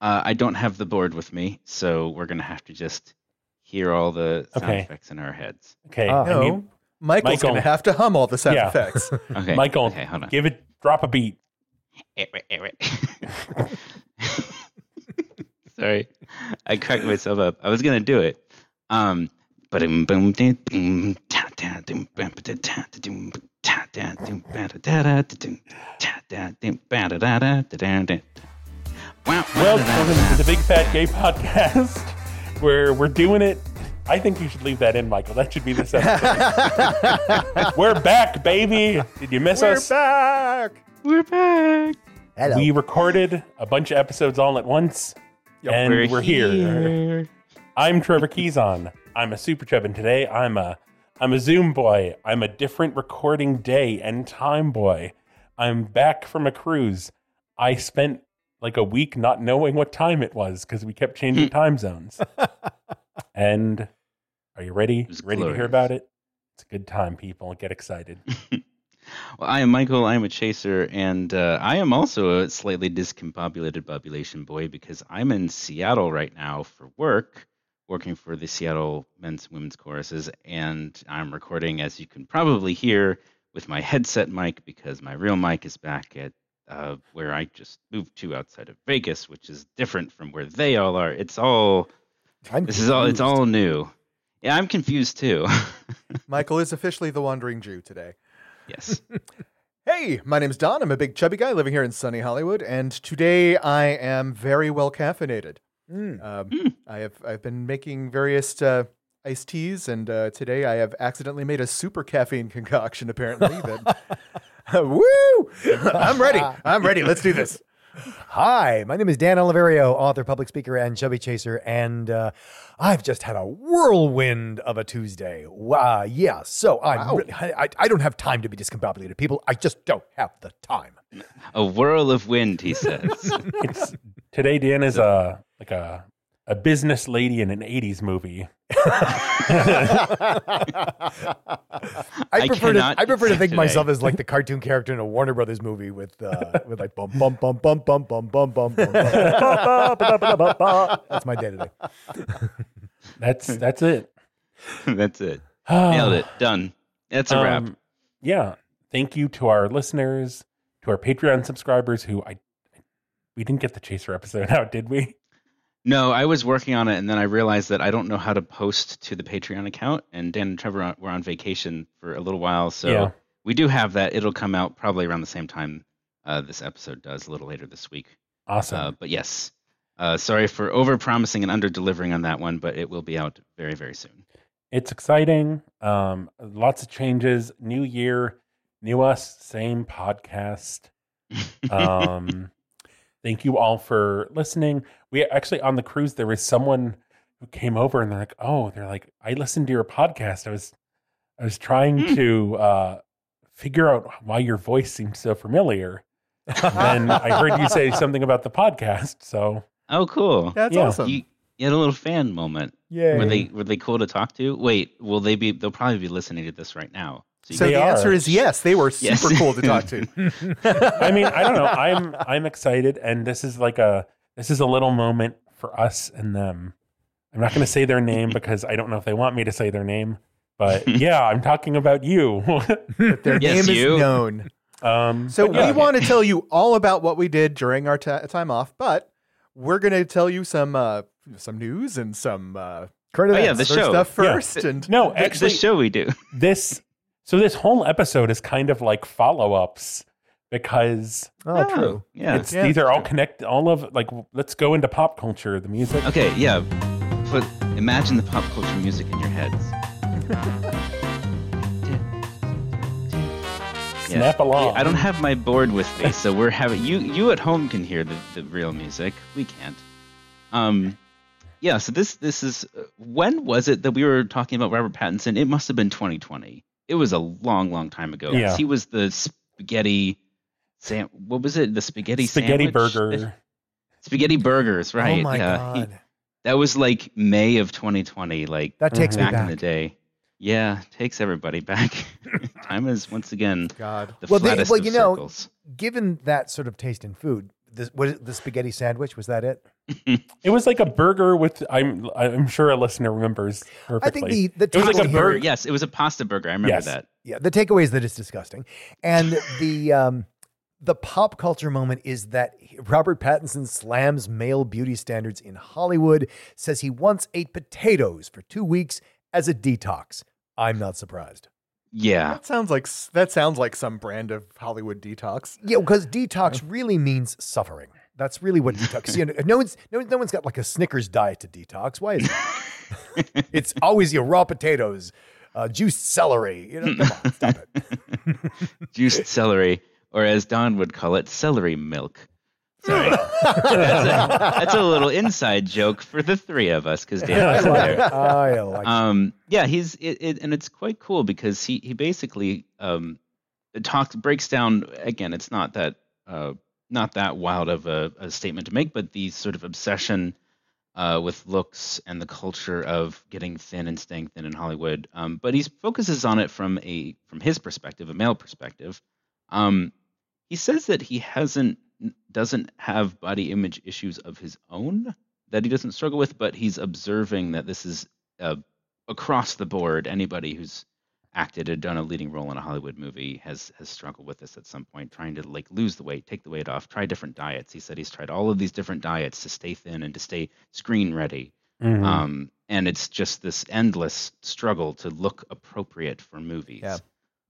Uh, I don't have the board with me, so we're gonna have to just hear all the sound Okay. effects in our heads. Okay. Uh, I No, need- Michael's Michael. going to have to hum all the sound Yeah. effects. Okay, Michael, Okay, hold on. give it, drop a beat. Eh, eh, eh, Sorry, I cracked myself up. I was gonna do it. Um, but boom boom ding, boom ta ta dum bam ba da ta da dum ta ta dum ba da da da da dum ta ta dum ba da da da da da da. Wow, wow, da, da, Welcome to the Big Fat Gay Podcast, where we're doing it. I think you should leave that in, Michael. That should be this episode. we're back, baby. Did you miss us? We're back. We're back. Hello. We recorded a bunch of episodes all at once, and we're, here. I'm Trevor Keyson. I'm a super chub, and today I'm a I'm a Zoom boy. I'm a different recording day and time boy. I'm back from a cruise. I spent like a week not knowing what time it was because we kept changing time zones. And are you ready? Ready to hear about it? It's a good time, people. Get excited. Well, I am Michael. I am a chaser, and uh, I am also a slightly discombobulated population boy because I'm in Seattle right now for work, working for the Seattle Men's and Women's Choruses, and I'm recording, as you can probably hear, with my headset mic because my real mic is back at uh, where I just moved to outside of Vegas, which is different from where they all are. It's all I'm this is all it's all new. Yeah, I'm confused too. Michael is officially the Wandering Jew today. yes. Hey, my name's Don. I'm a big chubby guy living here in sunny Hollywood, and today I am very well caffeinated. Mm. Um, Hmm. I have I've been making various uh, iced teas, and uh, today I have accidentally made a super caffeine concoction. Apparently, that woo! I'm ready. I'm ready. Let's do this. Hi, my name is Dan Oliverio, author, public speaker, and chubby chaser, and uh, I've just had a whirlwind of a Tuesday. Wow, yeah. So I'm Wow. really, I, I don't have time to be discombobulated, people. I just don't have the time. A whirl of wind, he says. It's today Dan is a like a a business lady in an 80s movie. I, I to cannot I prefer to think today. myself as like the cartoon character in a Warner Brothers movie with uh, with like bum bum bum bum bum bum bum bum bum. That's my day today. That's that's it. That's it. Nailed it. Done. That's a wrap. Um, Yeah. Thank you to our listeners, to our Patreon subscribers who I we didn't get the chaser episode out, did we? No, I was working on it, and then I realized that I don't know how to post to the Patreon account. And Dan and Trevor were on vacation for a little while, so Yeah. we do have that. It'll come out probably around the same time uh, this episode does, a little later this week. Awesome. Uh, but yes, uh, sorry for over promising and under delivering on that one, but it will be out very, very soon. it's exciting. Um, lots of changes. New year, new us, same podcast. Um, thank you all for listening. We actually on the cruise there was someone who came over and they're like, "Oh, they're like, I listened to your podcast. I was, I was trying Hmm. to uh, figure out why your voice seemed so familiar." And then I heard you say something about the podcast, so oh, cool. That's Yeah. awesome. You, you had a little fan moment. Yeah. Were they were they cool to talk to? Wait, will they be? They'll probably be listening to this right now. You so They the answer is yes. They were super Yes. cool to talk to. I mean, I don't know. I'm I'm excited, and this is like a this is a little moment for us and them. I'm not going to say their name because I don't know if they want me to say their name, but yeah, I'm talking about you. Their Yes, name you. is known. um, So but yeah. we want to tell you all about what we did during our ta time off, but we're going to tell you some uh, some news and some uh, Current Oh, yeah, events. the show. stuff Yeah. first. And no, actually, this show we do. this so this whole episode is kind of like follow ups because Oh, true. Yeah. it's Yeah, these are all connected. All of like, let's go into pop culture, the music. Okay, yeah. Put imagine the pop culture music in your heads. Yeah. Snap along. I don't have my board with me, so we're having you. You at home can hear the, the real music. We can't. Um, yeah. So this this is uh, when was it that we were talking about Robert Pattinson? It must have been 2020. It was a long, long time ago. Yeah. He was the spaghetti. Sam, what was it? The spaghetti spaghetti sandwich? burger. Spaghetti burgers, oh right? Oh my yeah. He- god. that was like May of 2020, like That takes me back in the day. Yeah, takes everybody back. Time is once again God, the Well, they- flattest well, of you know, circles. Given that sort of taste in food, the what the spaghetti sandwich was that it? it was like a burger with. I'm I'm sure a listener remembers perfectly. I think the the it was like a burger. burger. Yes, it was a pasta burger. I remember Yes. that. Yeah, the takeaway is that it's disgusting, and the um, the pop culture moment is that Robert Pattinson slams male beauty standards in Hollywood. Says he once ate potatoes for two weeks as a detox. I'm not surprised. Yeah. That sounds like that sounds like some brand of Hollywood detox. Yeah, because detox really means suffering. That's really what detox. You know, no one's no, no one's got like a Snickers diet to detox. Why is it? it's always your raw potatoes, uh, juiced celery. You know, come on, stop it. Juiced celery, or as Don would call it, celery milk. Sorry. that's, a, that's a little inside joke for the three of us because Dan wasn't there. I like. Um, yeah, he's it, it, and it's quite cool because he he basically um talks breaks down again. It's not that uh not that wild of a, a statement to make, but the sort of obsession uh, with looks and the culture of getting thin and staying thin in Hollywood. Um, but he focuses on it from a from his perspective, a male perspective. Um, he says that he hasn't doesn't have body image issues of his own that he doesn't struggle with, but he's observing that this is uh, across the board. Anybody who's acted or done a leading role in a Hollywood movie has has struggled with this at some point, trying to like lose the weight, take the weight off, try different diets. He said he's tried all of these different diets to stay thin and to stay screen ready. Mhm. Um, and it's just this endless struggle to look appropriate for movies. Yeah.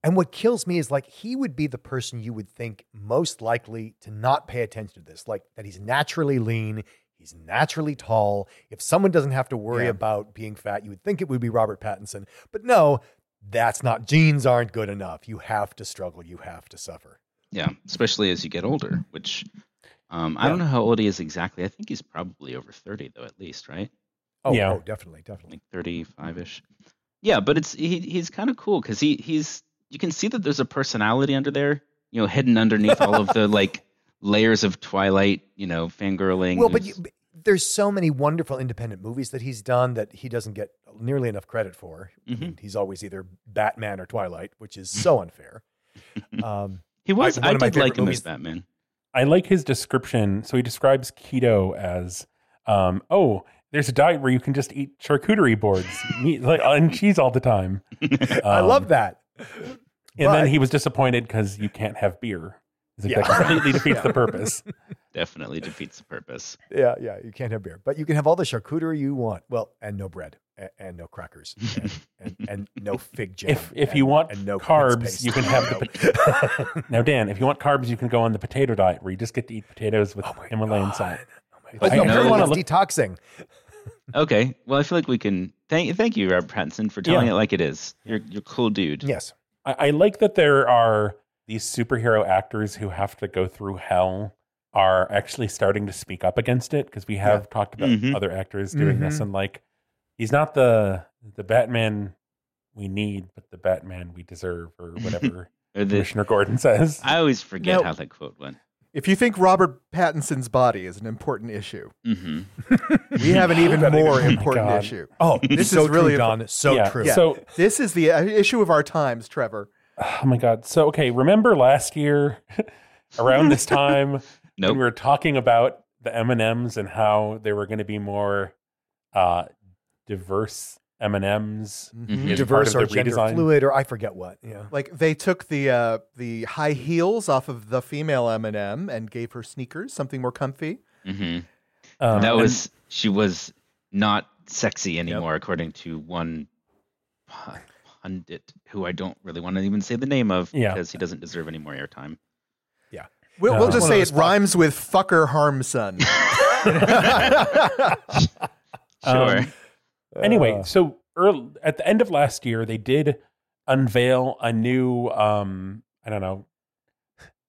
And what kills me is like he would be the person you would think most likely to not pay attention to this, like that he's naturally lean, he's naturally tall. If someone doesn't have to worry Yeah. about being fat, you would think it would be Robert Pattinson. But no, that's not genes aren't good enough. You have to struggle, you have to suffer. Yeah, especially as you get older, which um, I don't know how old he is exactly. I think he's probably over 30 though, at least, right? Oh, Yeah. oh definitely, definitely. Like 35 ish. Yeah, but it's he, he's kind of cool because he he's you can see that there's a personality under there, you know, hidden underneath all of the like layers of Twilight, you know, fangirling. Well, but, you, but there's so many wonderful independent movies that he's done that he doesn't get nearly enough credit for. I Mhm. mean, he's always either Batman or Twilight, which is so unfair. Um, he was. one I, of my did like him movies- as Batman. I like his description. So he describes keto as, um, oh, there's a diet where you can just eat charcuterie boards, meat like, and cheese all the time. I Um, love that. And But- then he was disappointed because you can't have beer. He's like, Yeah. That completely defeats the purpose. Definitely defeats the purpose. Yeah, yeah. You can't have beer, but you can have all the charcuterie you want. Well, and no bread, and, and no crackers, and, and, and no fig jam. If if and- you want and no carbs, you can have the. pot- now, Dan, if you want carbs, you can go on the potato diet where you just get to eat potatoes with Oh Himalayan salt. Oh my But God. you No, know- everyone Look- detoxing. Okay, well, I feel like we can thank thank you, Rob Pattinson, for telling Yeah. it like it is. You're you're a cool dude. Yes. I, I like that there are these superhero actors who have to go through hell are actually starting to speak up against it because we have talked about Mhm. other actors doing this Mhm. and like he's not the the Batman we need, but the Batman we deserve or whatever Or the, Commissioner Gordon says. I always forget Now- how that quote went. If you think Robert Pattinson's body is an important issue, hmm we have an even more important God. issue. Oh, This this so is really true, a- Don. So Yeah. true. Yeah. So This is the uh, issue of our times, Trevor. oh my god. So okay, remember last year around this time when we were talking about the M and M's and how they were going to be more uh, diverse M and M's. Diverse or gender redesign. fluid, or I forget what. Yeah. Like they took the uh, the high heels off of the female M and M and gave her sneakers, something more comfy. hmm Um, that and- was she was not sexy anymore, according to one pundit who I don't really want to even say the name of Yeah. because he doesn't deserve any more airtime. We'll, No. we'll just say it those rhymes with fucker harm son. Sure. Um, anyway, Uh, so early, at the end of last year, they did unveil a new, um, I don't know,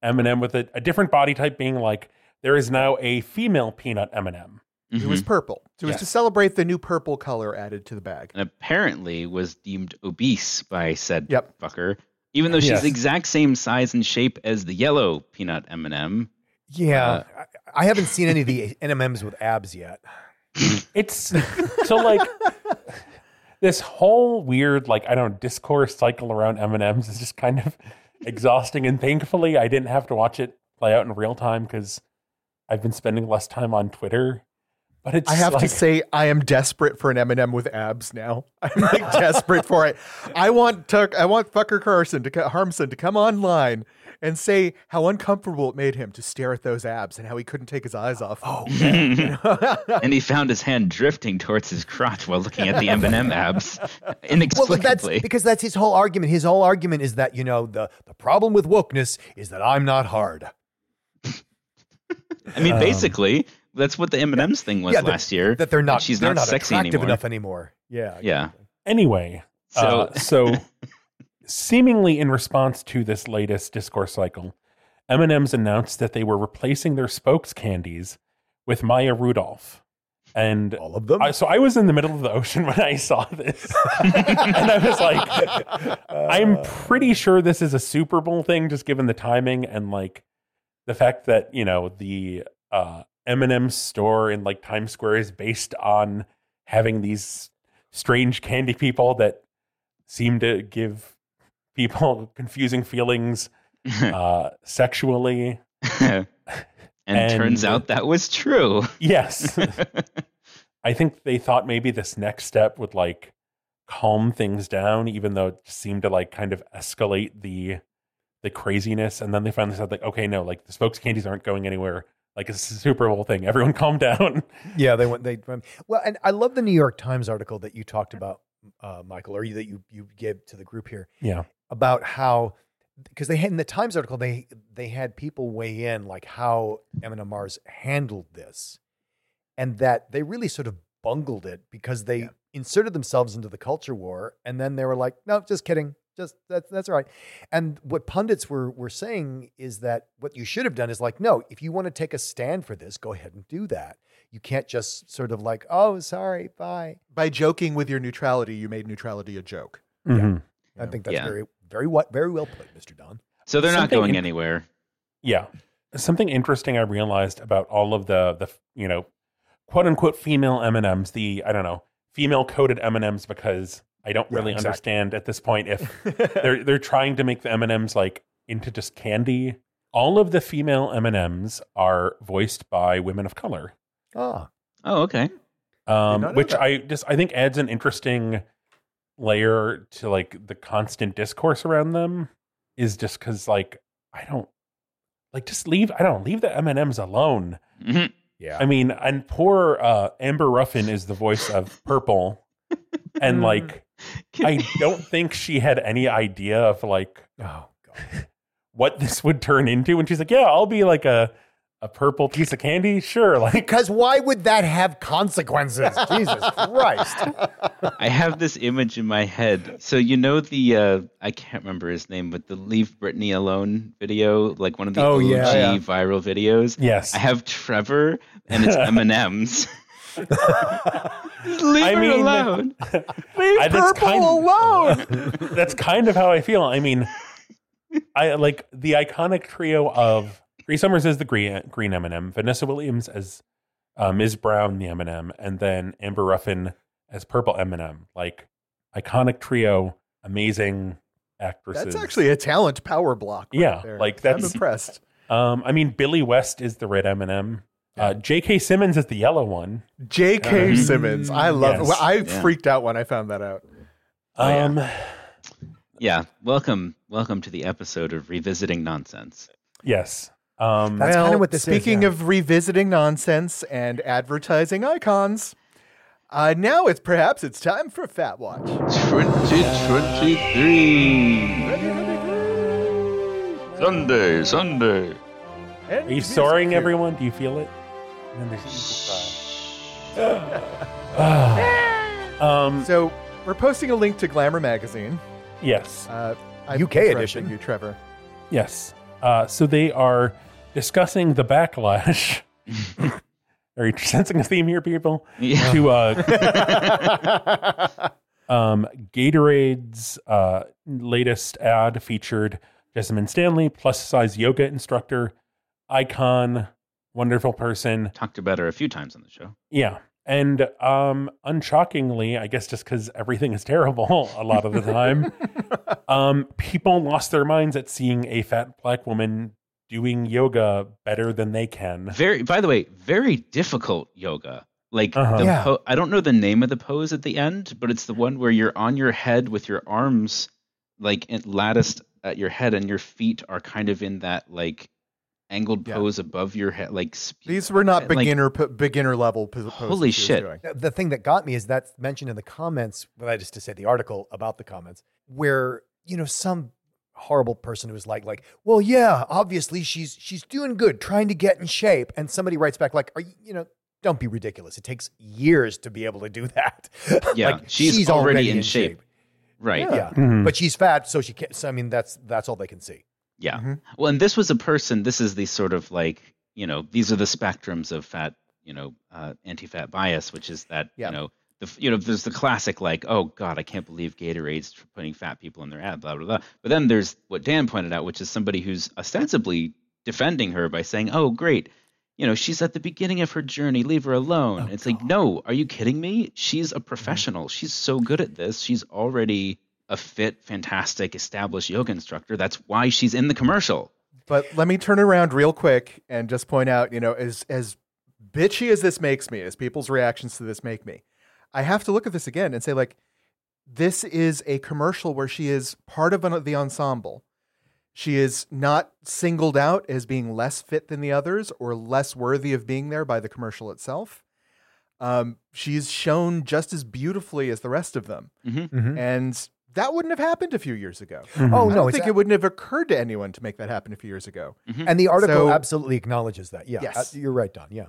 M&M with a, a different body type, being like there is now a female peanut M&M. It was Mhm. purple. So it was Yes. to celebrate the new purple color added to the bag. and apparently was deemed obese by said Yep. fucker, even though she's Yes. the exact same size and shape as the yellow peanut M&M. yeah. Uh, I, I haven't seen any of the M&Ms with abs yet. It's so like this whole weird, like I don't know, discourse cycle around M&Ms is just kind of exhausting. And thankfully, I didn't have to watch it play out in real time because I've been spending less time on Twitter. But it's I have like, to say, I am desperate for an M&M with abs now. I'm like desperate for it. I want Tuck, I want Fucker Carson to Harmson to come online and say how uncomfortable it made him to stare at those abs and how he couldn't take his eyes off. Oh, and he found his hand drifting towards his crotch while looking at the M&M abs inexplicably. Well, that's because that's his whole argument. His whole argument is that you know the the problem with wokeness is that I'm not hard. I mean, um, basically, that's what the M and M's thing was yeah, last year. That they're not. She's they're not, not sexy attractive anymore. enough anymore. Yeah. Yeah. Anyway, so uh, so seemingly in response to this latest discourse cycle, M&M's announced that they were replacing their spokes candies with Maya Rudolph. And all of them. I, so I was in the middle of the ocean when I saw this, and I was like, "I'm pretty sure this is a Super Bowl thing, just given the timing and like the fact that you know the uh, M&M store in like Times Square is based on having these strange candy people that seem to give people confusing feelings uh, sexually. and, and, turns out that was true. Yes. I think they thought maybe this next step would like calm things down, even though it seemed to like kind of escalate the the craziness. And then they finally said like, okay, no, like the spokes candies aren't going anywhere. Like a Super Bowl thing. Everyone calm down. Yeah, they went. They well, and I love the New York Times article that you talked about, uh, Michael, or that you you gave to the group here. Yeah, about how because they had in the Times article they they had people weigh in like how M&M Mars handled this, and that they really sort of bungled it because they yeah. inserted themselves into the culture war, and then they were like, no, just kidding. Just that's that's right. And what pundits were were saying is that what you should have done is like, no, if you want to take a stand for this, go ahead and do that. You can't just sort of like, oh, sorry, bye. By joking with your neutrality, you made neutrality a joke. Mm-hmm. Yeah. I think that's yeah. very very what very well put, Mr. Don. So they're Something not going in- anywhere. Yeah. Something interesting I realized about all of the the you know, quote unquote female M&Ms, the I don't know, female coded M&Ms because I don't really exactly. understand at this point if they're they're trying to make the M and M's like into just candy. All of the female M and M's are voiced by women of color. Oh, oh, okay. Um, which that. I just I think adds an interesting layer to like the constant discourse around them. Is just because like I don't like just leave I don't leave the M and M's alone. Mm-hmm. Yeah, I mean, and poor uh, Amber Ruffin is the voice of Purple, and like I don't think she had any idea of like oh god what this would turn into. And she's like, "Yeah, I'll be like a a purple piece of candy, sure." Like, because why would that have consequences? Jesus Christ! I have this image in my head. So you know the uh, I can't remember his name, but the "Leave Britney Alone" video, like one of the oh, OG yeah, yeah. viral videos. Yes, I have Trevor, and it's M and M's. Leave I her mean, alone. Leave I, purple kind alone. that's kind of how I feel. I mean, I like the iconic trio of Cree Summers as the green green M&M, Vanessa Williams as uh, Ms. Brown the M&M, and then Amber Ruffin as purple M&M. Like iconic trio, amazing actresses. That's actually a talent power block. Right yeah, there. like that's I'm impressed. Um, I mean, Billy West is the red M&M. Uh, J.K. Simmons is the yellow one. J.K. Uh, Simmons, I love. Yes. Well, I yeah. freaked out when I found that out. Um, yeah. Welcome, welcome to the episode of revisiting nonsense. Yes. Um, That's well, kind of what this speaking is, yeah. of revisiting nonsense and advertising icons, uh, now it's perhaps it's time for Fat Watch. 2023. Sunday, Sunday. Are you soaring, everyone? Do you feel it? Um, so we're posting a link to Glamour magazine. Yes. Uh, UK edition. You, Trevor. Yes. Uh, so they are discussing the backlash. are you sensing a theme here, people? Yeah. To uh, um, Gatorade's uh, latest ad featured Jessamyn Stanley, plus size yoga instructor, icon, wonderful person. Talked about her a few times on the show. Yeah. And um, unshockingly, I guess just because everything is terrible a lot of the time, um, people lost their minds at seeing a fat black woman doing yoga better than they can. Very, by the way, very difficult yoga. Like Uh-huh. the Yeah. po- I don't know the name of the pose at the end, but it's the one where you're on your head with your arms like in- latticed at your head, and your feet are kind of in that like angled Yeah. pose above your head. Like These were not like- beginner beginner level pos- poses. Holy shit. doing. The thing that got me is that's mentioned in the comments, well, that is to say the article about the comments, where, you know, some horrible person who was like, like, well, yeah, obviously she's she's doing good, trying to get in shape. And somebody writes back, like, are you, you know, don't be ridiculous. It takes years to be able to do that. Yeah, Like, she's already in shape. right. Yeah. Mhm. But she's fat, so she can't so I mean that's that's all they can see. Yeah. Mhm. Well, and this was a person. This is the sort of like you know these are the spectrums of fat you know uh, anti-fat bias, which is that Yeah. you know the you know there's the classic like oh god I can't believe Gatorade's putting fat people in their ad blah blah blah. But then there's what Dan pointed out, which is somebody who's ostensibly defending her by saying oh great. You know, she's at the beginning of her journey. Leave her alone. Oh, it's like, no, are you kidding me? She's a professional. She's so good at this. She's already a fit, fantastic, established yoga instructor. That's why she's in the commercial. But let me turn around real quick and just point out, you know, as as bitchy as this makes me, as people's reactions to this make me, I have to look at this again and say, like, this is a commercial where she is part of an, the ensemble. She is not singled out as being less fit than the others or less worthy of being there by the commercial itself. Um, she's shown just as beautifully as the rest of them, Mm-hmm. and that wouldn't have happened a few years ago. Mhm. Oh I no, don't think a- it wouldn't have occurred to anyone to make that happen a few years ago. and the article So- absolutely acknowledges that. Yeah. Yes. uh, you're right, Don. Yeah.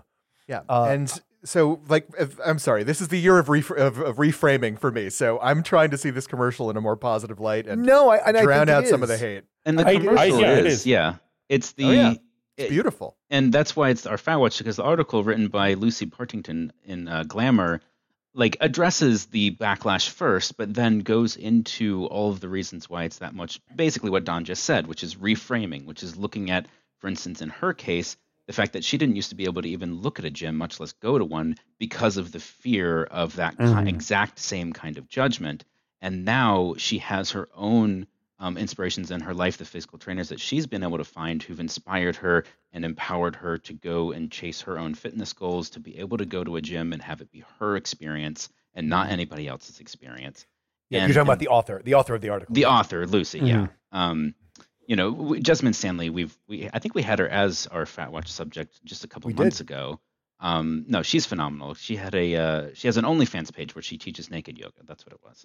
Yeah, Uh, and so like if, I'm sorry, this is the year of, ref- of of reframing for me. So I'm trying to see this commercial in a more positive light and No, I, and I drown think it out some of the hate. And the I- I- commercial yeah, it is, is. yeah. It's the Oh, yeah. it- It's beautiful. and that's why it's our fat watch because the article written by Lucy Partington in uh, Glamour like addresses the backlash first, but then goes into all of the reasons why it's that much. Basically, what Don just said, which is reframing, which is looking at, for instance, in her case, the fact that she didn't used to be able to even look at a gym, much less go to one, because of the fear of that Mhm. exact same kind of judgment. And now she has her own um, inspirations in her life, the physical trainers that she's been able to find who've inspired her and empowered her to go and chase her own fitness goals, to be able to go to a gym and have it be her experience and not anybody else's experience. Yeah, And- you're talking about the author, the author of the article. the author, Lucy. Yeah. Um, you know, w- Jessamyn Stanley. We've we I think we had her as our Fat Watch subject just a couple We months did. ago. Um, no, she's phenomenal. She had a uh, she has an OnlyFans page where she teaches naked yoga. That's what it was.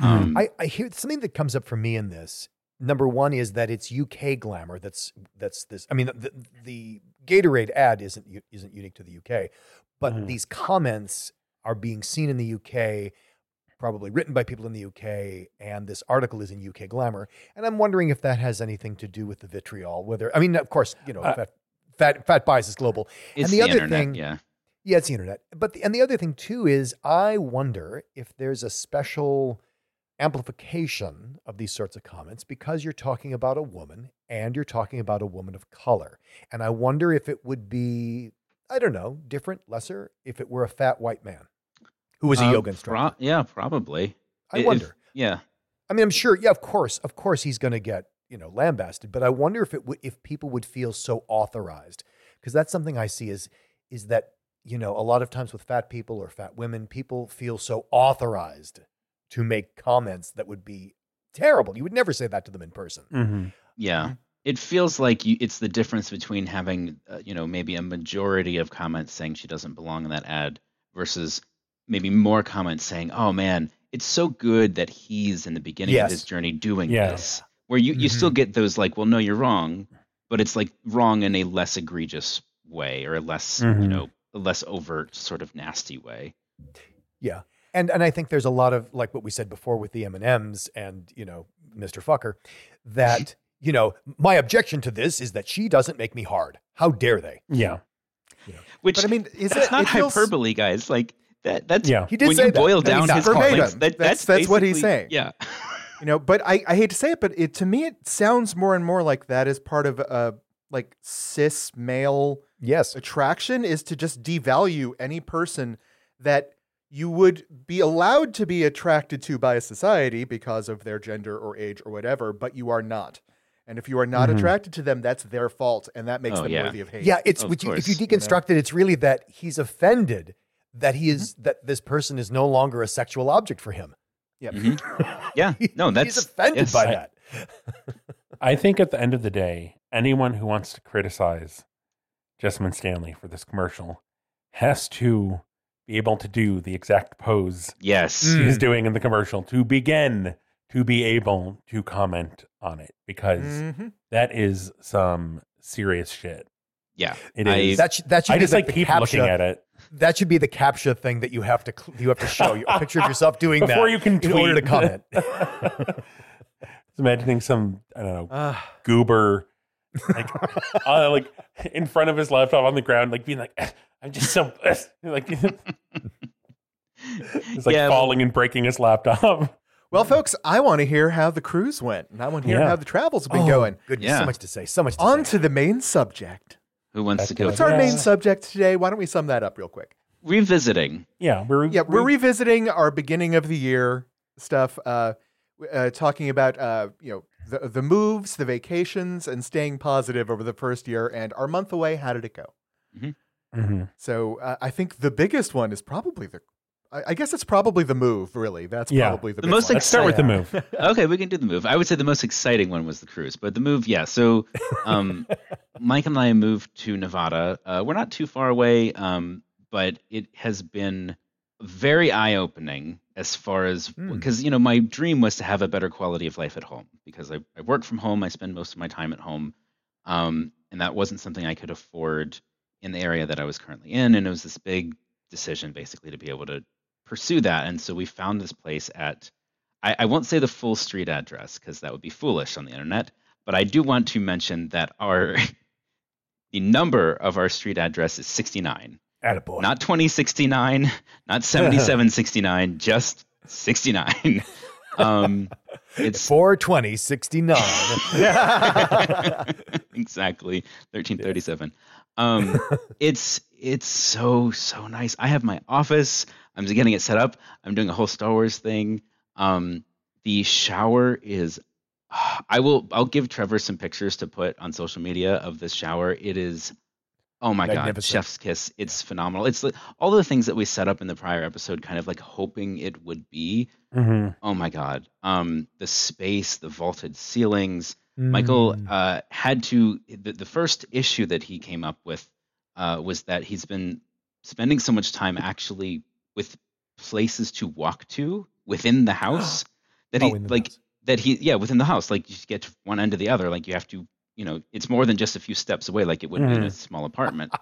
Um, I, I hear something that comes up for me in this. Number one is that it's UK glamour. That's that's this. I mean, the, the Gatorade ad isn't isn't unique to the UK, but Mhm. these comments are being seen in the UK, probably written by people in the UK, and this article is in UK glamour. And I'm wondering if that has anything to do with the vitriol. Whether I mean, of course, you know, Uh, fat, fat fat bias is global. it's the the, other internet. thing- yeah. Yeah, it's the internet. But the, and the other thing too is I wonder if there's a special amplification of these sorts of comments because you're talking about a woman and you're talking about a woman of color. And I wonder if it would be I don't know, different, lesser if it were a fat white man who was a Uh, yoga instructor. Pro- yeah, probably. I If- wonder. yeah. I mean, I'm sure. Yeah, of course, of course, he's going to get you know lambasted. But I wonder if it would if people would feel so authorized because that's something I see is is that you know a lot of times with fat people or fat women, people feel so authorized to make comments that would be terrible. You would never say that to them in person. Mhm. Yeah. Mm-hmm. It feels like you, it's the difference between having, uh, you know, maybe a majority of comments saying she doesn't belong in that ad versus maybe more comments saying, "Oh man, it's so good that he's in the beginning Yes. of his journey doing Yeah. this." Where you you Mhm. still get those like, "Well, no, you're wrong," but it's like wrong in a less egregious way or a less, you Mhm. know, a less overt sort of nasty way. Yeah. And and I think there's a lot of like what we said before with the M&Ms and, you know, Mr. Fucker that, you know, my objection to this is that she doesn't make me hard. How dare they? Yeah. Which But I mean, is that's it not it feels- hyperbole, guys. Like that that's Yeah. He did when say you that. boil down he's his verbatim. complaints, that, That's- that's what he's saying. Yeah. You know, but I, I hate to say it, but it to me it sounds more and more like that is part of a like cis male Yes. attraction is to just devalue any person that you would be allowed to be attracted to by a society because of their gender or age or whatever, but you are not. And if you are not Mhm. attracted to them, that's their fault, and that makes Oh, them yeah. worthy of hate. Yeah, it's Of which you, if you course, you know. deconstruct it, it's really that he's offended that he is that this person is no longer a sexual object for him. Yep. Mhm. Yeah, no, that's he's offended yes. by I- that. I think at the end of the day, anyone who wants to criticize Jessamyn Stanley for this commercial has to be able to do the exact pose Yes, Mm. she's doing in the commercial to begin to be able to comment on it because Mhm. that is some serious shit. yeah. it is. I- That should, that should I be just the, like keep captcha. looking at it That should be the captcha thing that you have to cl- you have to show a picture of yourself doing before that you can in tweet. order to comment. Just imagining some I don't know Ah, goober like uh, like in front of his laptop on the ground, like being like, "I'm just so like." It's like Yeah, well- falling and breaking his laptop. well, folks, I want to hear how the cruise went, and I want to hear Yeah. how the travels have been Oh, going. Goodness, Yeah. so much to say. So much to On say. to the main subject. Who wants to go? good. What's our Yeah. main subject today? Why don't we sum that up real quick? Revisiting. Yeah, we're Yeah, we're revisiting our beginning of the year stuff, uh, uh, talking about uh, you know the the moves, the vacations, and staying positive over the first year. And our month away, how did it go? Mhm. So uh, I think the biggest one is probably the. I, I guess it's probably the move. Really, that's Yeah. probably the, The big most one. Let's start with the move. Okay, we can do the move. I would say the most exciting one was the cruise, but the move, yeah. So, um, Mike and I moved to Nevada. Uh, we're not too far away, um, but it has been very eye-opening as far as Hmm. because you know my dream was to have a better quality of life at home because I, I work from home. I spend most of my time at home, um, and that wasn't something I could afford in the area that I was currently in, and it was this big decision basically to be able to pursue that. And so we found this place at I, I won't say the full street address because that would be foolish on the internet, but I do want to mention that our the number of our street address is 69, Attaboy. not 2069, not 7769, just 69. Um, it's 420, 69. exactly 1337 um it's it's so so nice. I have my office. I'm getting it set up. I'm doing a whole star wars thing. Um the shower is i will i'll give trevor some pictures to put on social media of this shower. It is oh my god chef's kiss. It's phenomenal. It's like all the things that we set up in the prior episode kind of like hoping it would be. Mhm. oh my god. Um the space the vaulted ceilings Michael Mm. uh, had to. The, the first issue that he came up with uh, was that he's been spending so much time actually with places to walk to within the house that he Oh, like house. that he yeah within the house like you just get to one end to the other like you have to you know it's more than just a few steps away like it would be in a small apartment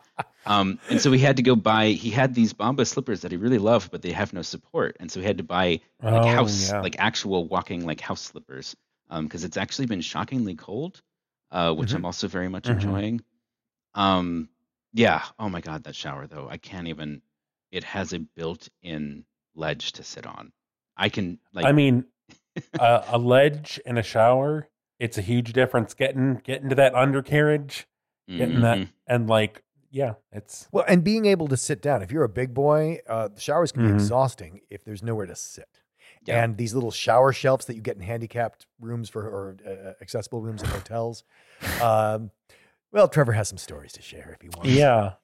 um and so he had to go buy he had these Bombas slippers that he really loved but they have no support and so he had to buy like Oh, house yeah. like actual walking like house slippers because it's actually been shockingly cold uh, which Mhm. i'm also very much Mhm. enjoying um yeah oh my god that shower though i can't even it has a built-in ledge to sit on i can like I mean, a, a ledge and a shower. It's a huge difference getting getting to that undercarriage getting that mhm. and like yeah, it's Well, and being able to sit down. If you're a big boy, uh, the showers can be Mhm. exhausting if there's nowhere to sit. Yeah. And these little shower shelves that you get in handicapped rooms for or uh, accessible rooms in hotels. Um, well, Trevor has some stories to share if he wants. yeah.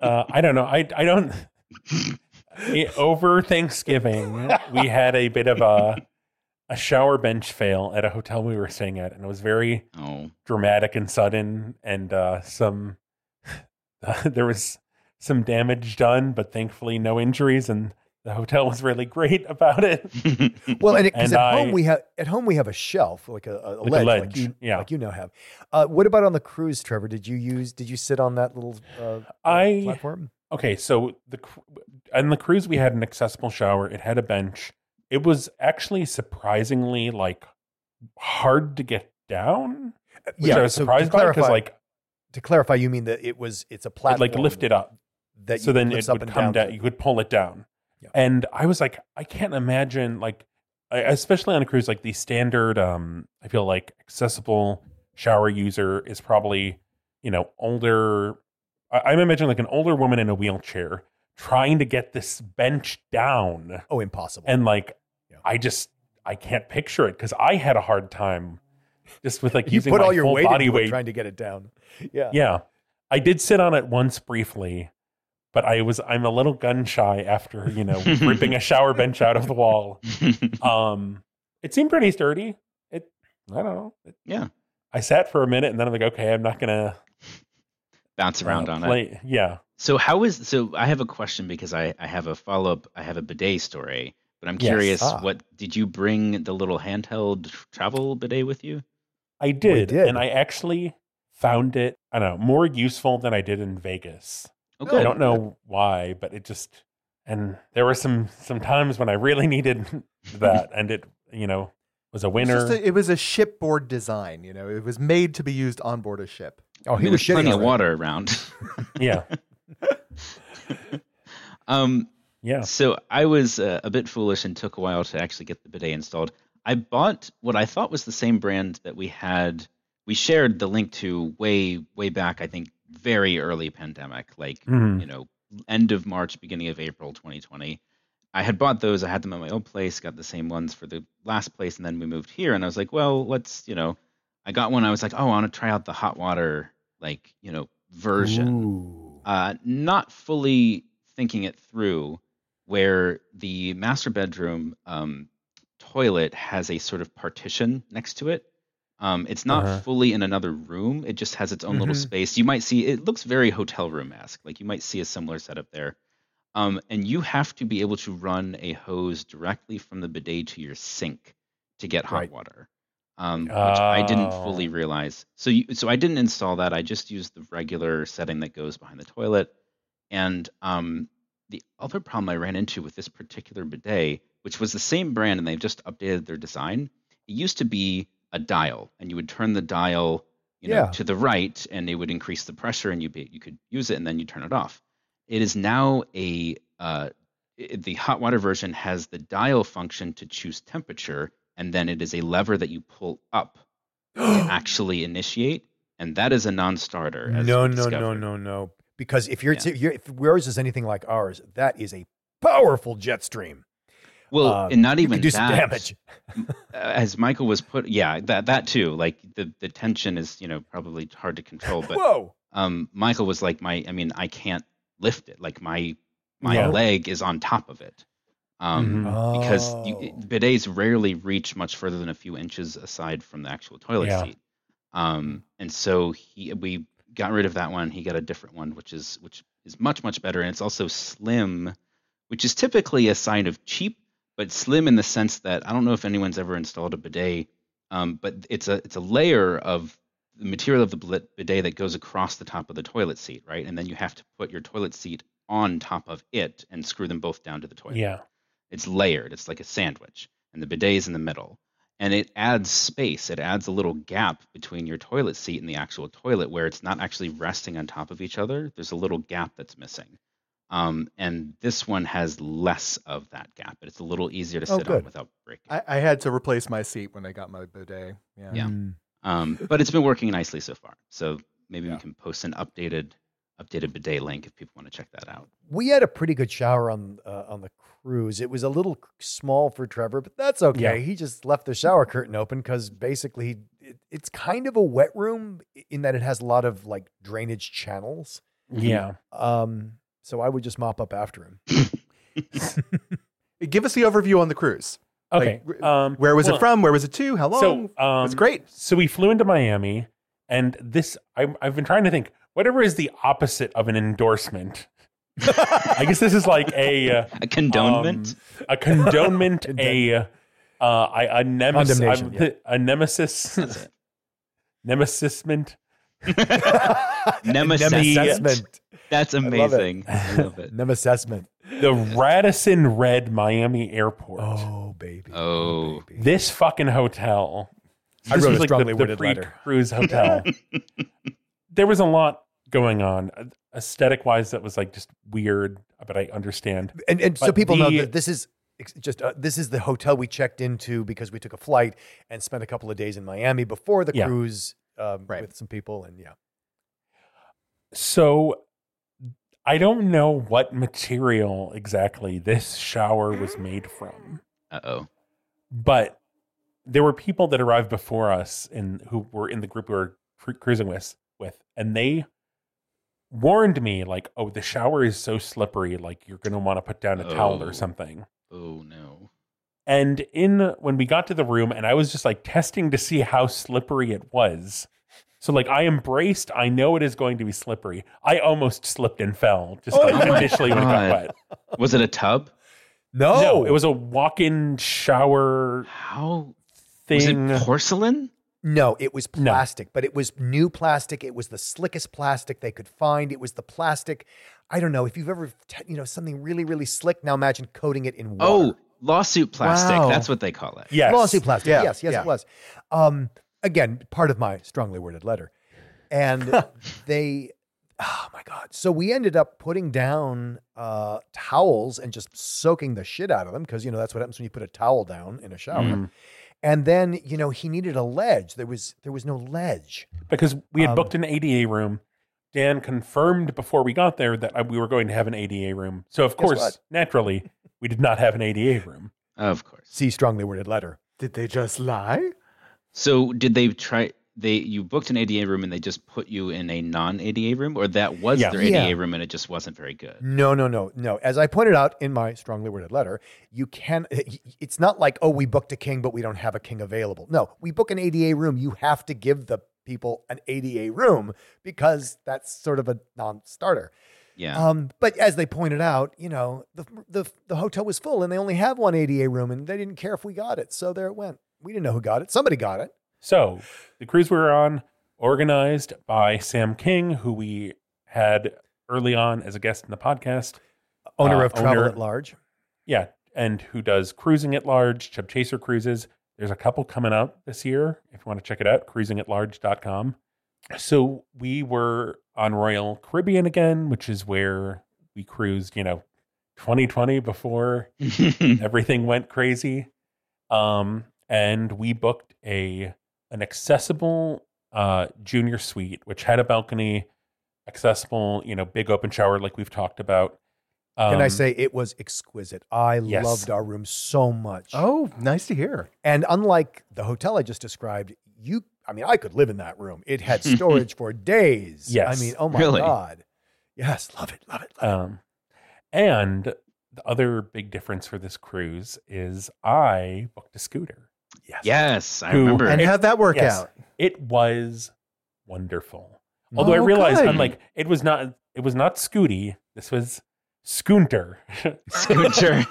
uh, I don't know. I I don't. It- over Thanksgiving, we had a bit of a a shower bench fail at a hotel we were staying at, and it was very oh dramatic and sudden, and uh, some there was some damage done, but thankfully no injuries, and the hotel was really great about it. Well, and because And at home we have at home we have a shelf like a, a, a ledge, like you yeah. like you now have. Uh, what about on the cruise, Trevor? Did you use? Did you sit on that little uh, I- platform? Okay, so the on the cruise we had an accessible shower. It had a bench. It was actually surprisingly like hard to get down, which I was so surprised by because like to clarify, you mean that it was it's a it platform like lifted up. that so then it up would and come down. to. You could pull it down, Yeah. and I was like, I can't imagine like, especially on a cruise, like the standard. Um, I feel like accessible shower user is probably you know older. I- I'm imagining like an older woman in a wheelchair trying to get this bench down, Oh, impossible. and like, Yeah. I just I can't picture it because I had a hard time just with like You using put my all your full weight body weight. trying to get it down. Yeah. Yeah. I did sit on it once briefly, but I was I'm a little gun shy after, you know, ripping a shower bench out of the wall. Um it seemed pretty sturdy. It I don't know. It, yeah, I sat for a minute and then I'm like, okay, I'm not gonna bounce around uh, on it. Yeah. So how is so? I have a question because I I have a follow up. I have a bidet story, but I'm Yes. curious. Ah. What did you bring the little handheld travel bidet with you? I did, did. and I actually found it, I don't know, more useful than I did in Vegas. Oh, I don't know why, but it just and there were some some times when I really needed that and it, you know, was a It's winner. just a- it was a shipboard design. You know, it was made to be used on board a ship. Oh, I he mean, was there's plenty of water around. yeah. um, Yeah. So I was uh, a bit foolish and took a while to actually get the bidet installed. I bought what I thought was the same brand that we had. We shared the link to way, way back. I think very early pandemic, like Mhm. you know, end of March, beginning of April, 2020. I had bought those. I had them at my old place. Got the same ones for the last place, and then we moved here. And I was like, well, let's, you know, I got one. I was like, oh, I want to try out the hot water, like you know, version uh, not fully thinking it through, where the master bedroom um, toilet has a sort of partition next to it. Um, it's not Uh-huh. fully in another room; it just has its own little Mhm. space. You might see it looks very hotel room esque, like you might see a similar setup there. Um, and you have to be able to run a hose directly from the bidet to your sink to get hot Right. water, um, which I didn't Oh. fully realize. So, you, so I didn't install that. I just used the regular setting that goes behind the toilet. And um, the other problem I ran into with this particular bidet, which was the same brand, and they've just updated their design. It used to be a dial, and you would turn the dial, you know, Yeah. to the right, and it would increase the pressure, and you be, you could use it, and then you turn it off. It is now a uh, the hot water version has the dial function to choose temperature, and then it is a lever that you pull up to actually initiate, and that is a non-starter. as no, no, no, no, no. Because if you're, Yeah. you're if yours is anything like ours, that is a powerful jet stream. Well, Um, and not even do that. some damage. as Michael was put, yeah, that that too. Like the the tension is, you know, probably hard to control. But Whoa! um, Michael was like, my, I mean, I can't lift it. Like my my leg is on top of it. Um, because you, Oh. bidets rarely reach much further than a few inches aside from the actual toilet Yeah. seat. Um, and so he we got rid of that one. He got a different one, which is which is much much better, and it's also slim, which is typically a sign of cheap, but slim in the sense that I don't know if anyone's ever installed a bidet, um, but it's a it's a layer of the material of the bidet that goes across the top of the toilet seat, right? And then you have to put your toilet seat on top of it and screw them both down to the toilet. Yeah. It's layered. It's like a sandwich, and the bidet is in the middle. And it adds space. It adds a little gap between your toilet seat and the actual toilet, where it's not actually resting on top of each other. There's a little gap that's missing. Um, and this one has less of that gap. But it's a little easier to Oh, sit on without breaking. I, I had to replace my seat when I got my bidet. Yeah. Yeah. Mm. Um, but it's been working nicely so far. So maybe Yeah. we can post an updated updated bidet link if people want to check that out. We had a pretty good shower on uh, on the cruise. It was a little small for Trevor, but that's okay. Yeah. He just left the shower curtain open because basically it, it's kind of a wet room in that it has a lot of like drainage channels. Yeah. Um, so I would just mop up after him. Give us the overview on the cruise. Okay. Like, um, Where was well, it from? Where was it to? How long? So um, it's great. So we flew into Miami, and this I, I've been trying to think whatever is the opposite of an endorsement. I guess this is like a uh, A condonement? um, a condonement, a uh, I, a nemesis, Condemnation, I'm- a nemesis, nemesisment. Nemesisment. That's love it. amazing. I love it. Nemesisment. The Radisson Red Miami Airport. Oh, baby. Oh. baby. This fucking hotel. I this wrote was a like strongly the, worded the letter. pre-cruise hotel. there was a lot going on, aesthetic wise. That was like just weird, but I understand. and and so But people know that this is just uh, this is the hotel we checked into because we took a flight and spent a couple of days in Miami before the Yeah. cruise um, Right. with some people and yeah. So I don't know what material exactly this shower was made from, Uh oh. but there were people that arrived before us and who were in the group we were cru- cruising with, with, and they warned me like, "Oh, the shower is so slippery, like you're going to want to put down a towel Oh. or something." Oh no. And in when we got to the room, and I was just like testing to see how slippery it was. So like I embraced, I know it is going to be slippery. I almost slipped and fell just like Oh my initially when it got wet. Was it a tub? No, No, it was a walk-in shower How was thing. it porcelain? No, it was No. plastic, but it was new plastic. It was the slickest plastic they could find. It was the plastic. I don't know if you've ever, t- you know, something really, really slick. Now imagine coating it in water. Oh, lawsuit plastic. Wow. That's what they call it. yes. Glossy plastic. Yeah, Yes, yes, yeah. it was. Um, again, part of my strongly worded letter. And they, oh my God. So we ended up putting down uh, towels and just soaking the shit out of them because, you know, that's what happens when you put a towel down in a shower. Mhm. And then, you know, he needed a ledge. There was there was no ledge. because we had Um, booked an ADA room. Dan confirmed before we got there that uh, we were going to have an ADA room. So of course, what? naturally, we did not have an ADA room. Of course. See strongly worded letter. Did they just lie? So did they try? They you booked an ADA room and they just put you in a non ADA room, or that was Yeah. their Yeah. ADA room and it just wasn't very good. No, no, no, no. As I pointed out in my strongly worded letter, you can. It's not like oh, we booked a king, but we don't have a king available. No, we book an ADA room. You have to give the people an ADA room because that's sort of a non-starter. Yeah. Um, but as they pointed out, you know, the, the the hotel was full and they only have one ADA room, and they didn't care if we got it, so there it went. We didn't know who got it. Somebody got it. So the cruise we were on, organized by Sam King, who we had early on as a guest in the podcast. Owner Uh, of Travel owner- at Large. Yeah, and who does cruising at large, Chub Chaser cruises. There's a couple coming out this year. If you want to check it out, cruisingatlarge.com. So we were on Royal Caribbean again, which is where we cruised, you know, 2020 before everything went crazy. Um, and we booked a an accessible uh, junior suite, which had a balcony, accessible, you know, big open shower like we've talked about. Can I Um, say it was exquisite? I yes. loved our room so much. Oh, nice to hear. And unlike the hotel I just described, you, I mean, I could live in that room. It had storage for days. Yes. I mean, oh my Really? God. Yes, love it, love it, love Um, and the other big difference for this cruise is I booked a scooter. It. Yes. yes, I Who- remember. And how'd that work Yes. out? It was wonderful. Although I Oh, realized good. I'm like, it was not it was not Scooty. This was Scünter. Scooter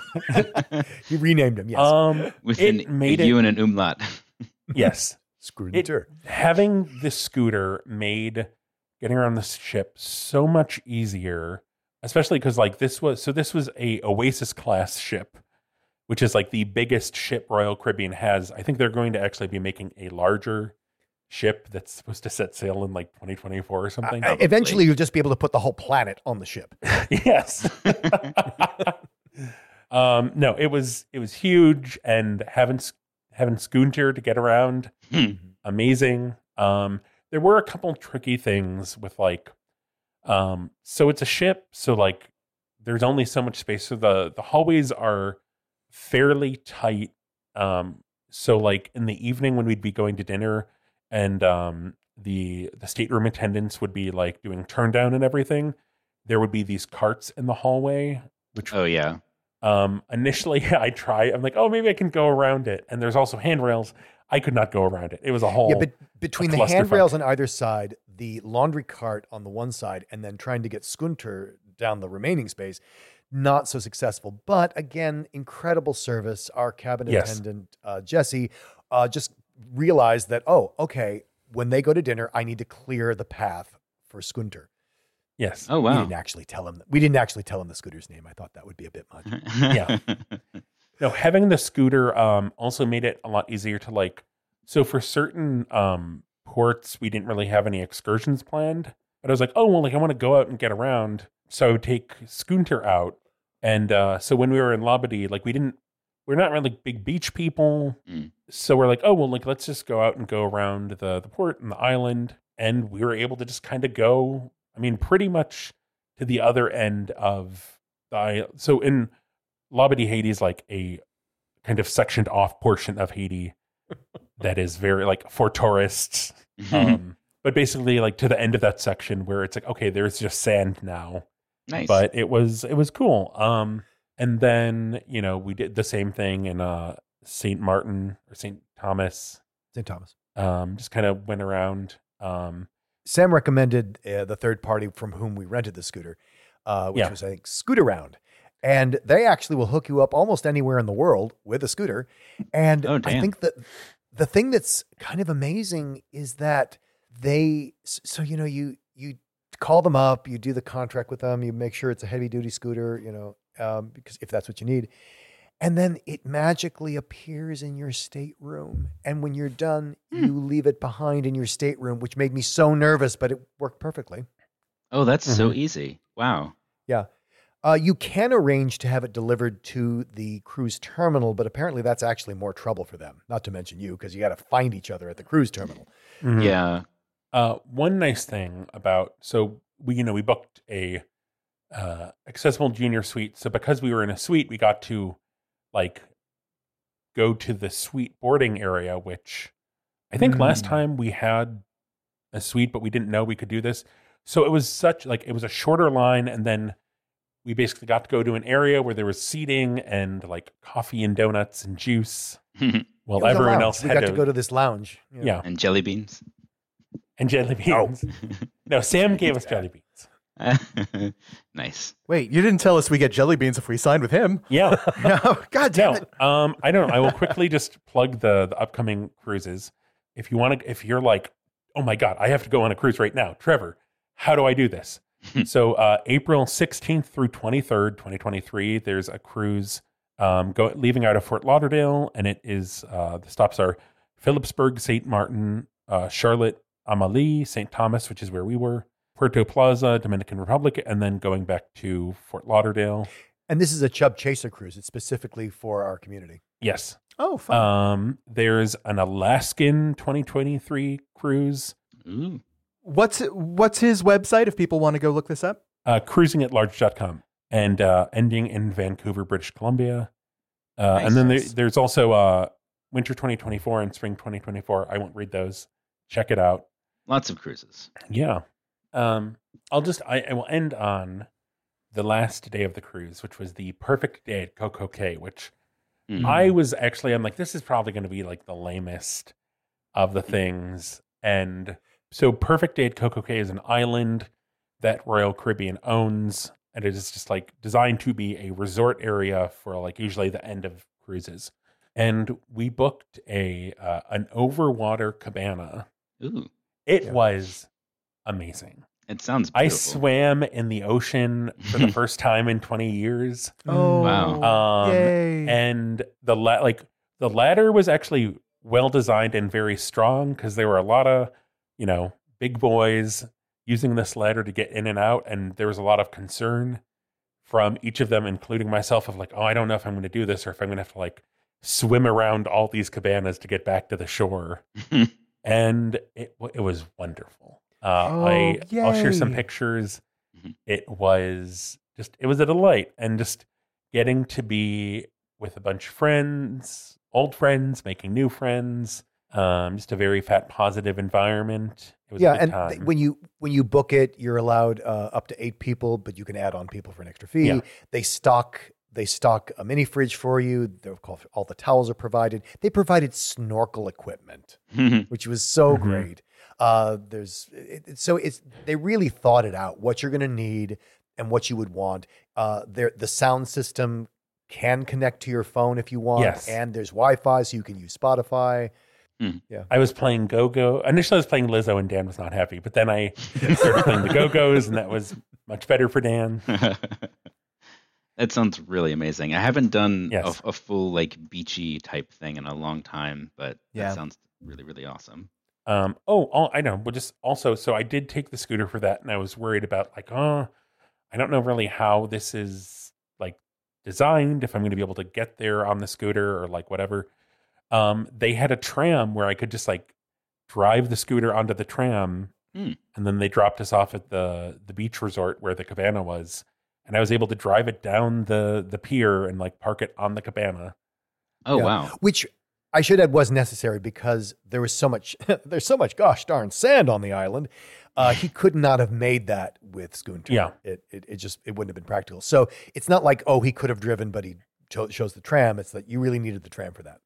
He renamed him. Yes. um with It an, made a it- and an umlaut. yes. Scooter. having the scooter made getting around the ship so much easier especially because like this was so this was a oasis class ship which is like the biggest ship royal caribbean has i think they're going to actually be making a larger ship that's supposed to set sail in like 2024 or something I- eventually, you'll just be able to put the whole planet on the ship. yes um no it was it was huge and having s- having scooter to get around Hmm. amazing. Um, there were a couple tricky things with like, um, so it's a ship, so like there's only so much space. So the the hallways are fairly tight. Um, so like in the evening when we'd be going to dinner, and um, the the stateroom attendants would be like doing turn down and everything. There would be these carts in the hallway, which oh yeah. um, initially, I try. I'm like, oh, maybe I can go around it. And there's also handrails. I could not go around it. It was a whole. Yeah, but between the clusterfuck. handrails on either side, the laundry cart on the one side, and then trying to get Scünter down the remaining space, not so successful. But again, incredible service. Our cabin Yes. attendant, uh, Jesse, uh, just realized that, oh, okay, when they go to dinner, I need to clear the path for Scünter. yes. Oh wow. We wow. didn't actually tell him. We didn't actually tell him the scooter's name. I thought that would be a bit much. Yeah. No, having the scooter um, also made it a lot easier to like. So for certain um, ports, we didn't really have any excursions planned. But I was like, oh well, like I want to go out and get around, so I would take Scooter out. And uh, so when we were in Labadee, like we didn't, we're not really big beach people, Mm. so we're like, oh well, like let's just go out and go around the the port and the island, and we were able to just kind of go. I mean, pretty much to the other end of the island. So in Labadee, Haiti is like a kind of sectioned off portion of Haiti that is very like for tourists. Um, but basically, like to the end of that section where it's like, okay, there's just sand now. Nice. But it was it was cool. Um, and then you know we did the same thing in uh Saint Martin or Saint Thomas. St. Thomas. Um, just kind of went around. Um, Sam recommended uh, the third party from whom we rented the scooter, uh, which Yeah. was I think Scootaround, and they actually will hook you up almost anywhere in the world with a scooter. And Oh, I think that the thing that's kind of amazing is that they so you know you you call them up, you do the contract with them, you make sure it's a heavy duty scooter, you know, um, because if that's what you need. And then it magically appears in your stateroom. And when you're done, Hmm. you leave it behind in your stateroom, which made me so nervous, but it worked perfectly. oh, that's so Mhm. easy. Wow. Yeah. Uh, you can arrange to have it delivered to the cruise terminal, but apparently that's actually more trouble for them. Not to mention you, because you got to find each other at the cruise terminal. Mm-hmm. Yeah. Uh, one nice thing about so we you know we booked a uh, accessible junior suite. So because we were in a suite, we got to like go to the suite boarding area, which I think last Mm. time we had a suite, but we didn't know we could do this. So it was such like it was a shorter line, and then we basically got to go to an area where there was seating and like coffee and donuts and juice. While It was a everyone else we had got to, go to this lounge. you know. yeah, and jelly beans. And jelly beans. No, Sam gave us jelly beans. nice. Wait, you didn't tell us we get jelly beans if we signed with him. Yeah. No, God damn No, it. um, I don't know. I will quickly just plug the the upcoming cruises. If you want to, if you're like, oh my god, I have to go on a cruise right now, Trevor, how do I do this? so uh, April 16th through 23rd, 2023, there's a cruise um, go leaving out of Fort Lauderdale, and it is uh, the stops are Philipsburg, Saint Martin, uh, Charlotte, Amalie, St. Thomas, which is where we were, Puerto Plata, Dominican Republic, and then going back to Fort Lauderdale. And this is a Chub Chaser cruise. It's specifically for our community. Yes. Oh, fun. Um, there's an Alaskan 2023 cruise, Ooh. what's what's his website if people want to go look this up? uh, cruising at large.com, and uh, ending in Vancouver, British Columbia. Uh, and then there, there's also uh, winter 2024 and spring 2024. I won't read those. Check it out. Lots of cruises. Yeah. Um, I'll just, I, I will end on the last day of the cruise, which was the perfect day at Coco Cay, which Mm. I was actually, I'm like, this is probably going to be like the lamest of the things. And so, Perfect Day at Coco Cay is an island that Royal Caribbean owns, and it is just like designed to be a resort area for like usually the end of cruises. And we booked a uh, an overwater cabana. Ooh. It Yeah. was amazing. It sounds I swam in the ocean for the first time in 20 years. Oh, Wow. Um, yay. and the la- like the ladder was actually well designed and very strong because there were a lot of you know big boys using this ladder to get in and out and there was a lot of concern from each of them including myself of like oh i don't know if i'm going to do this or if i'm going to have to like swim around all these cabanas to get back to the shore and it it was wonderful uh, Oh, I, i'll share some yay. pictures Mhm. it was just it was a delight and just getting to be with a bunch of friends, old friends, making new friends. Um, just a very fat, positive environment. It was yeah, a good and time. th- when you when you book it, you're allowed uh, up to eight people, but you can add on people for an extra fee. Yeah. They stock they stock a mini fridge for you. They're called, all the towels are provided. They provided snorkel equipment, which was so Mhm. great. Uh, there's it, it- so it's they really thought it out what you're going to need and what you would want. Uh, there the sound system can connect to your phone if you want, Yes. and there's Wi-Fi, so you can use Spotify. Yeah, I was playing Go Go. Initially, I was playing Lizzo, and Dan was not happy. But then I started playing the Go Go's, and that was much better for Dan. that sounds really amazing. I haven't done Yes. a, a full like beachy type thing in a long time, but Yeah. that sounds really really awesome. Um, oh, oh, I know. But just also, so I did take the scooter for that, and I was worried about like, oh, I don't know really how this is like designed. If I'm going to be able to get there on the scooter or like whatever. Um, they had a tram where I could just like drive the scooter onto the tram, Hmm. and then they dropped us off at the the beach resort where the cabana was, and I was able to drive it down the the pier and like park it on the cabana. Oh Yeah. wow. which I should add was necessary because there was so much there's so much gosh darn sand on the island. Uh, he could not have made that with Scünter. Yeah. It, it it just it wouldn't have been practical. So it's not like oh he could have driven but he cho- chose the tram. It's that you really needed the tram for that.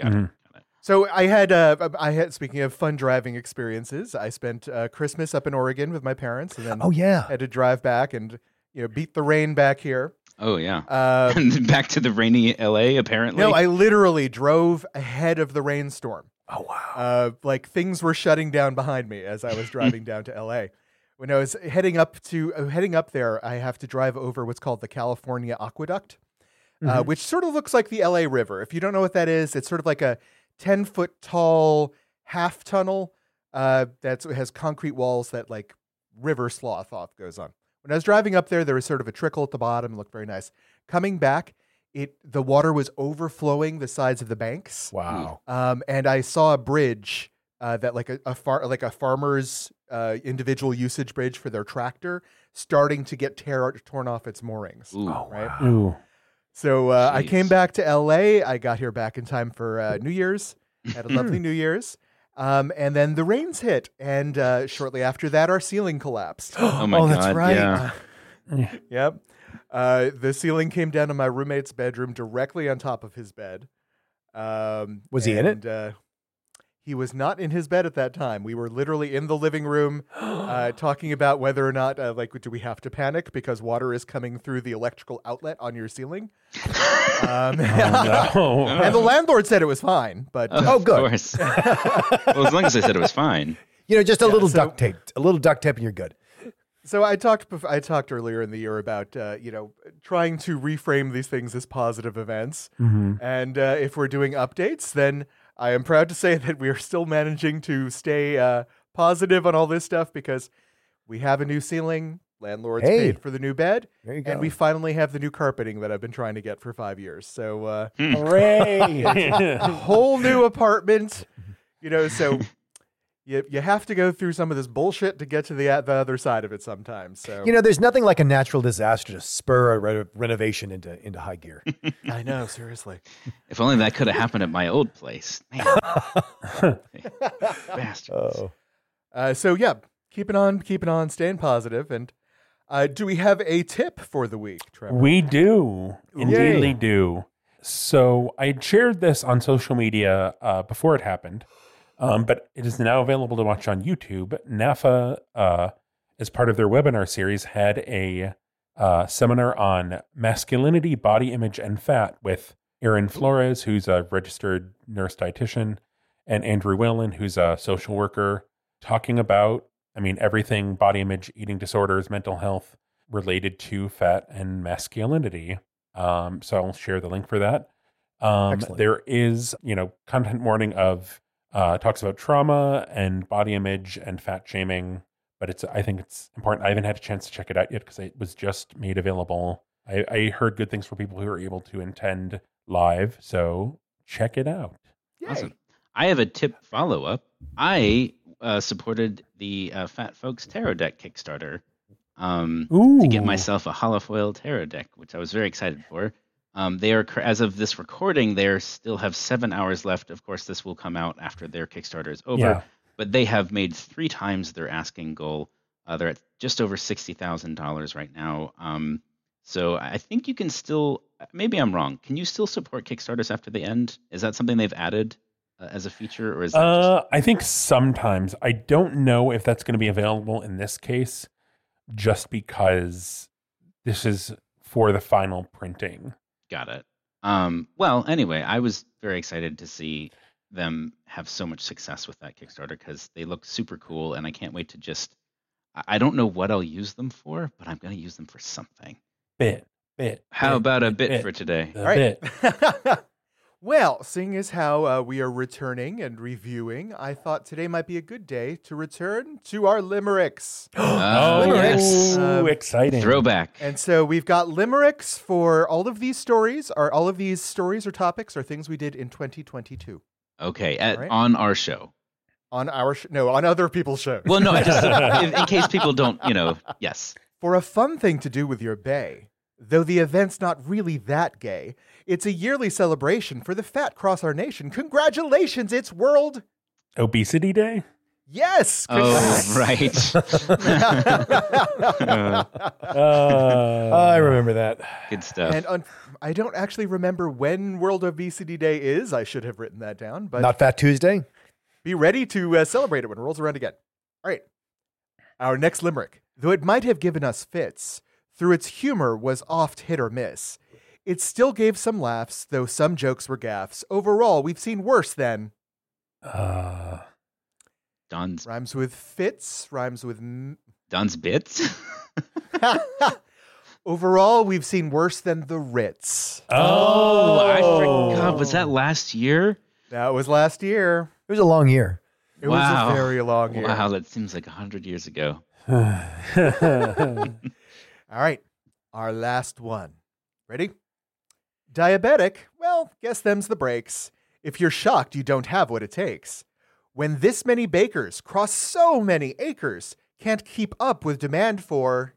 Got Mhm. it. It. So I had, uh, I had. Speaking of fun driving experiences, I spent uh, Christmas up in Oregon with my parents, and then Oh yeah. had to drive back and you know beat the rain back here. Oh yeah. Uh, and back to the rainy LA apparently. no, I literally drove ahead of the rainstorm. Oh wow. Uh, like things were shutting down behind me as I was driving down to LA. When I was heading up to uh, heading up there, I have to drive over what's called the California Aqueduct, uh, which sort of looks like the LA River. If you don't know what that is, it's sort of like a ten foot tall half tunnel uh, that has concrete walls that like river sloth off goes on. When I was driving up there, there was sort of a trickle at the bottom. It looked very nice. Coming back, it the water was overflowing the sides of the banks wow. um, and I saw a bridge uh, that like a, a far like a farmer's uh, individual usage bridge for their tractor starting to get tear, torn off its moorings. Ooh. Oh right. wow. Ooh. So uh, I came back to L.A. I got here back in time for uh, New Year's. Had a lovely New Year's. Um, and then the rains hit, and uh, shortly after that, our ceiling collapsed. Oh my oh, god. that's right. Yeah. yep. Uh, the ceiling came down to my roommate's bedroom directly on top of his bed. Um, Was he in it? and, Uh, he was not in his bed at that time. We were literally in the living room uh, talking about whether or not, uh, like, do we have to panic because water is coming through the electrical outlet on your ceiling? um, Oh, no. and the landlord said it was fine, but uh, Oh, good. Of course. well, as long as they said it was fine. You know, just a Yeah, little so- duct tape, a little duct tape, and you're good. So I talked. bef- I talked earlier in the year about uh, you know trying to reframe these things as positive events, Mhm. and uh, if we're doing updates, then I am proud to say that we are still managing to stay uh, positive on all this stuff because we have a new ceiling. Landlords Hey. paid for the new bed, There you go. and we finally have the new carpeting that I've been trying to get for five years. So uh, Hooray! a whole new apartment, you know. So. You, you have to go through some of this bullshit to get to the the other side of it sometimes. So you know, there's nothing like a natural disaster to spur a re- renovation into into high gear. I know, seriously. If only that could have happened at my old place. Man. Bastards. Oh, Uh, so yeah, keeping on, keeping on, staying positive. And uh, do we have a tip for the week, Trevor? We do. Indeed, we do. So I shared this on social media uh, before it happened, um, but it is now available to watch on YouTube. NAAFA, uh, as part of their webinar series, had a uh, seminar on masculinity, body image, and fat with Erin Flores, who's a registered nurse dietitian, and Andrew Whalen, who's a social worker, talking about, I mean, everything body image, eating disorders, mental health related to fat and masculinity. Um, so I'll share the link for that. Um, there is, you know, content warning of uh, talks about trauma and body image and fat shaming, but it's I think it's important. I haven't had a chance to check it out yet because it was just made available. I, I heard good things for people who are able to attend live, so check it out. Yay. Awesome. I have a tip follow up. I uh, supported the uh, Fat Folks Tarot Deck Kickstarter um, Ooh, to get myself a holofoil tarot deck, which I was very excited for. Um, they are, as of this recording, they still have seven hours left. Of course, this will come out after their Kickstarter is over. Yeah. But they have made three times their asking goal. Uh, they're at just over sixty thousand dollars right now. Um, so I think you can still. Maybe I'm wrong. Can you still support Kickstarters after they end? Is that something they've added uh, as a feature, or is that just Uh, I think sometimes I don't know if that's going to be available in this case, just because this is for the final printing. Got it. Um, well, anyway, I was very excited to see them have so much success with that Kickstarter because they look super cool, and I can't wait to just. I- I don't know what I'll use them for, but I'm going to use them for something. Bit, bit. How bit, about a bit bit, for today? the All right. bit. well, seeing as how uh, we are returning and reviewing, I thought today might be a good day to return to our limericks. Oh, yes. Um, exciting. Throwback. And so we've got limericks for all of these stories. Are all of these stories or topics are things we did in 2022 Okay, at, Right. on our show. on our sh- no on other people's shows. Well, no, just in, in case people don't, you know, yes. for a fun thing to do with your bay, Though the event's not really that gay, it's a yearly celebration for the fat cross our nation. Congratulations, it's World Obesity Day? Yes. Oh, right. uh, I remember that. Good stuff. And un- I don't actually remember when World Obesity Day is. I should have written that down, but Not Fat Tuesday? be ready to uh, celebrate it when it rolls around again. All right. Our next limerick. Though it might have given us fits, through its humor was oft hit or miss. It still gave some laughs, though some jokes were gaffes. Overall, we've seen worse than Uh, Don's rhymes with fits, rhymes with. M- Don's bits. Overall, we've seen worse than the Ritz. Oh, I Oh. forgot. Was that last year? That was last year. It was a long year. It Wow. was a very long year. Wow, that seems like a hundred years ago. All right, our last one. Ready? Diabetic? Well, guess them's the breaks. If you're shocked you don't have what it takes. When this many bakers cross so many acres, can't keep up with demand for.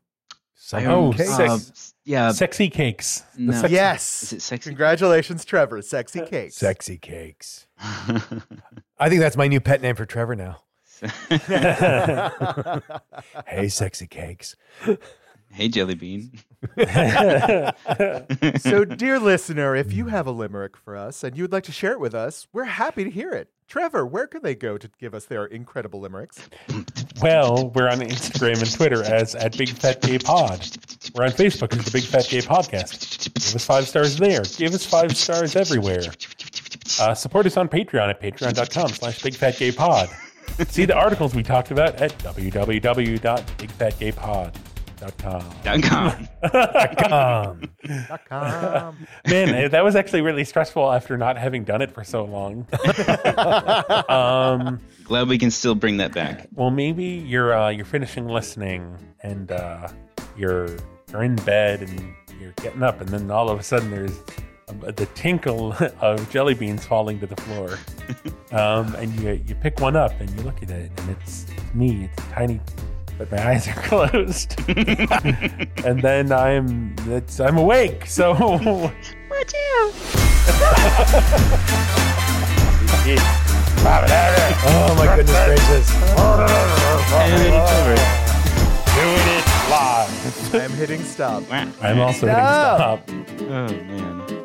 Some Oh, cake. sick. Um, yeah. Sexy cakes. No. sexy- yes. Is it sexy? Congratulations, Trevor. Sexy cakes. Sexy cakes. I think that's my new pet name for Trevor now. Hey, sexy cakes. Hey, Jelly Bean. so, dear listener, if you have a limerick for us and you would like to share it with us, we're happy to hear it. Trevor, where can they go to give us their incredible limericks? well, we're on Instagram and Twitter as at Big Fat Gay Pod. We're on Facebook as the Big Fat Gay Podcast. Give us five stars there. Give us five stars everywhere. Uh, support us on Patreon at patreon.com slash Big Fat Gay Pod. See the articles we talked about at www.bigfatgaypod.com. Dot com. Um, Dot com. Man, eh, that was actually really stressful after not having done it for so long. um, Glad we can still bring that back. well, maybe you're uh, you're finishing listening and uh, you're you're in bed and you're getting up, and then all of a sudden there's um, the tinkle of jelly beans falling to the floor, um, and you you pick one up and you look at it, and it's me. It's tiny, but my eyes are closed, and then I'm it's, I'm awake. So watch out. oh my goodness gracious. Doing it live. I'm hitting stop. I'm also hitting Stop. stop. Oh man.